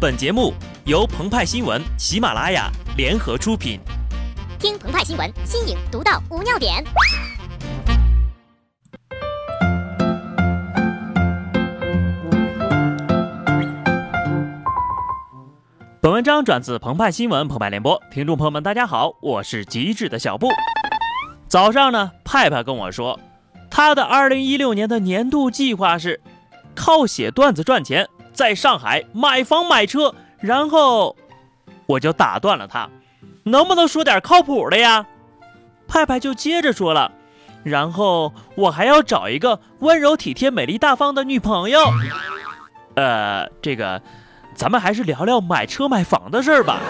本节目由澎湃新闻、喜马拉雅联合出品。听澎湃新闻，新颖独到，无尿点。本文章转自澎湃新闻《澎湃联播，听众朋友们，大家好，我是极致的小布。早上呢，派派跟我说，他的二零一六年的年度计划是靠写段子赚钱。在上海买房买车，然后我就打断了他，能不能说点靠谱的呀？派派就接着说了，然后我还要找一个温柔体贴、美丽大方的女朋友。呃，这个，咱们还是聊聊买车买房的事儿吧。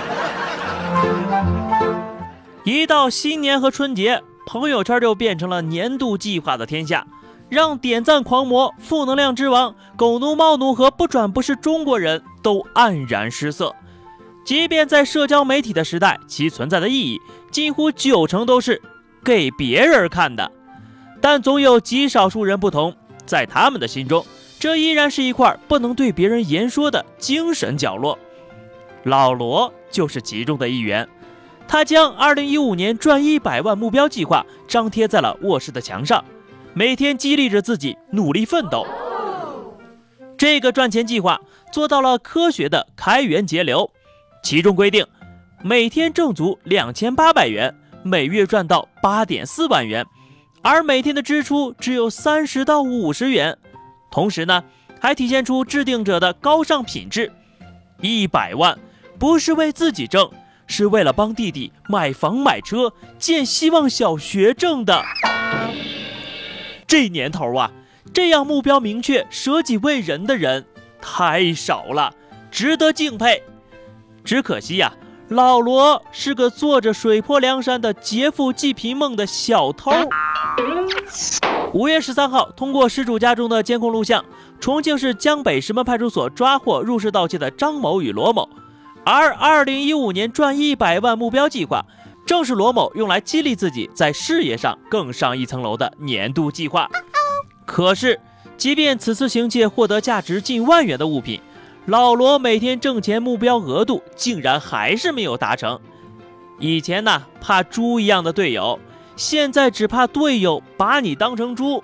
一到新年和春节，朋友圈就变成了年度计划的天下。让点赞狂魔、负能量之王、狗奴猫奴和不转不是中国人都黯然失色。即便在社交媒体的时代，其存在的意义几乎九成都是给别人看的。但总有极少数人不同，在他们的心中，这依然是一块不能对别人言说的精神角落。老罗就是其中的一员。他将2015年赚一百万目标计划张贴在了卧室的墙上。每天激励着自己努力奋斗。这个赚钱计划做到了科学的开源节流，其中规定每天挣足两千八百元，每月赚到八点四万元，而每天的支出只有三十到五十元。同时呢，还体现出制定者的高尚品质。一百万不是为自己挣，是为了帮弟弟买房买车建希望小学挣的。这年头啊，这样目标明确、舍己为人的人太少了，值得敬佩。只可惜呀，老罗是个做着水泊梁山的劫富济贫梦的小偷。五月十三号，通过失主家中的监控录像，重庆市江北石门派出所抓获入室盗窃的张某与罗某。而二零一五年赚一百万目标计划。正是罗某用来激励自己在事业上更上一层楼的年度计划。可是，即便此次行窃获得价值近万元的物品，老罗每天挣钱目标额度竟然还是没有达成。以前呢，怕猪一样的队友，现在只怕队友把你当成猪。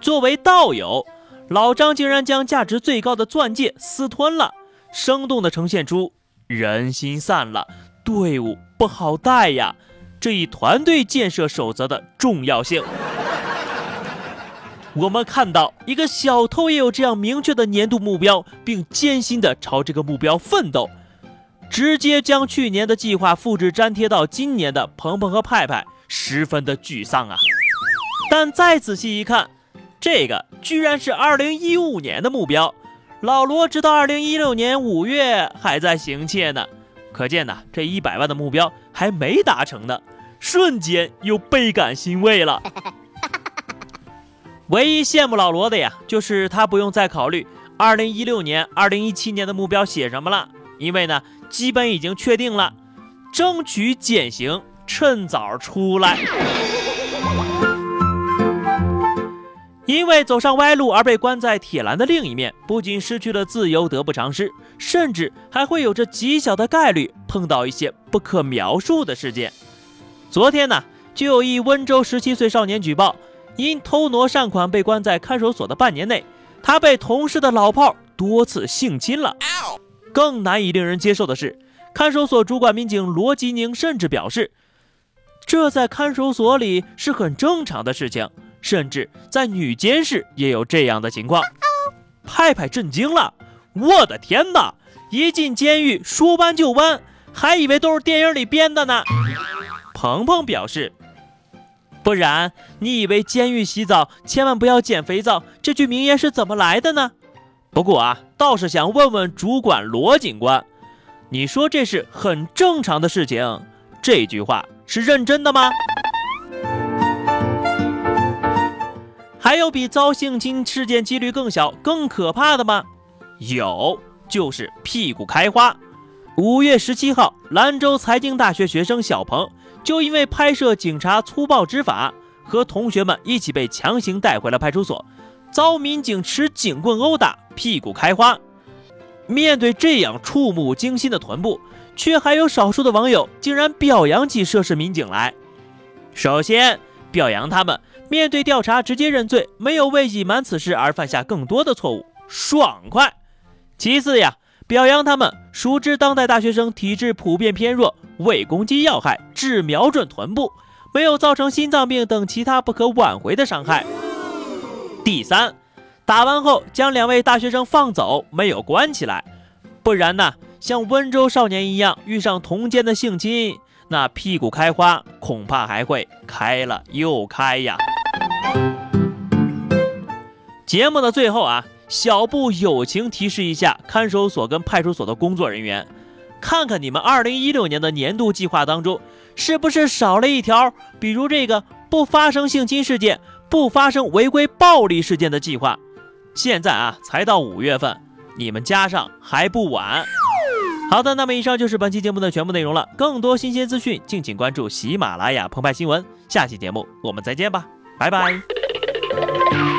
作为道友，老张竟然将价值最高的钻戒私吞了，生动地呈现出人心散了。队伍不好带呀，这一团队建设守则的重要性。我们看到一个小偷也有这样明确的年度目标，并艰辛地朝这个目标奋斗，直接将去年的计划复制粘贴到今年的鹏鹏和派派，十分的沮丧啊。但再仔细一看，这个居然是2015年的目标，老罗直到2016年5月还在行窃呢。可见呢，这一百万的目标还没达成呢，瞬间又倍感欣慰了。唯一羡慕老罗的呀，就是他不用再考虑二零一六年、二零一七年的目标写什么了，因为呢，基本已经确定了，争取减刑，趁早出来。因为走上歪路而被关在铁栏的另一面，不仅失去了自由，得不偿失，甚至还会有着极小的概率碰到一些不可描述的事件。昨天呢，就有一温州十七岁少年举报，因偷挪善款被关在看守所的半年内，他被同事的老炮多次性侵了。更难以令人接受的是，看守所主管民警罗吉宁甚至表示，这在看守所里是很正常的事情。甚至在女监室也有这样的情况，派派震惊了，我的天哪！一进监狱说弯就弯，还以为都是电影里编的呢。鹏鹏表示，不然你以为监狱洗澡千万不要捡肥皂这句名言是怎么来的呢？不过啊，倒是想问问主管罗警官，你说这是很正常的事情，这句话是认真的吗？还有比遭性侵事件几率更小、更可怕的吗？有，就是屁股开花。五月十七号，兰州财经大学学生小鹏就因为拍摄警察粗暴执法，和同学们一起被强行带回了派出所，遭民警持警棍殴打，屁股开花。面对这样触目惊心的臀部，却还有少数的网友竟然表扬起涉事民警来。首先，表扬他们面对调查直接认罪，没有为隐瞒此事而犯下更多的错误，爽快。其次呀，表扬他们熟知当代大学生体质普遍偏弱，未攻击要害，只瞄准臀部，没有造成心脏病等其他不可挽回的伤害。第三。打完后将两位大学生放走，没有关起来，不然呢，像温州少年一样遇上同间的性侵，那屁股开花恐怕还会开了又开呀。节目的最后啊，小布友情提示一下看守所跟派出所的工作人员，看看你们二零一六年的年度计划当中，是不是少了一条，比如这个不发生性侵事件、不发生违规暴力事件的计划。现在啊，才到五月份，你们加上还不晚。好的，那么以上就是本期节目的全部内容了。更多新鲜资讯，敬请关注喜马拉雅澎湃新闻。下期节目我们再见吧，拜拜。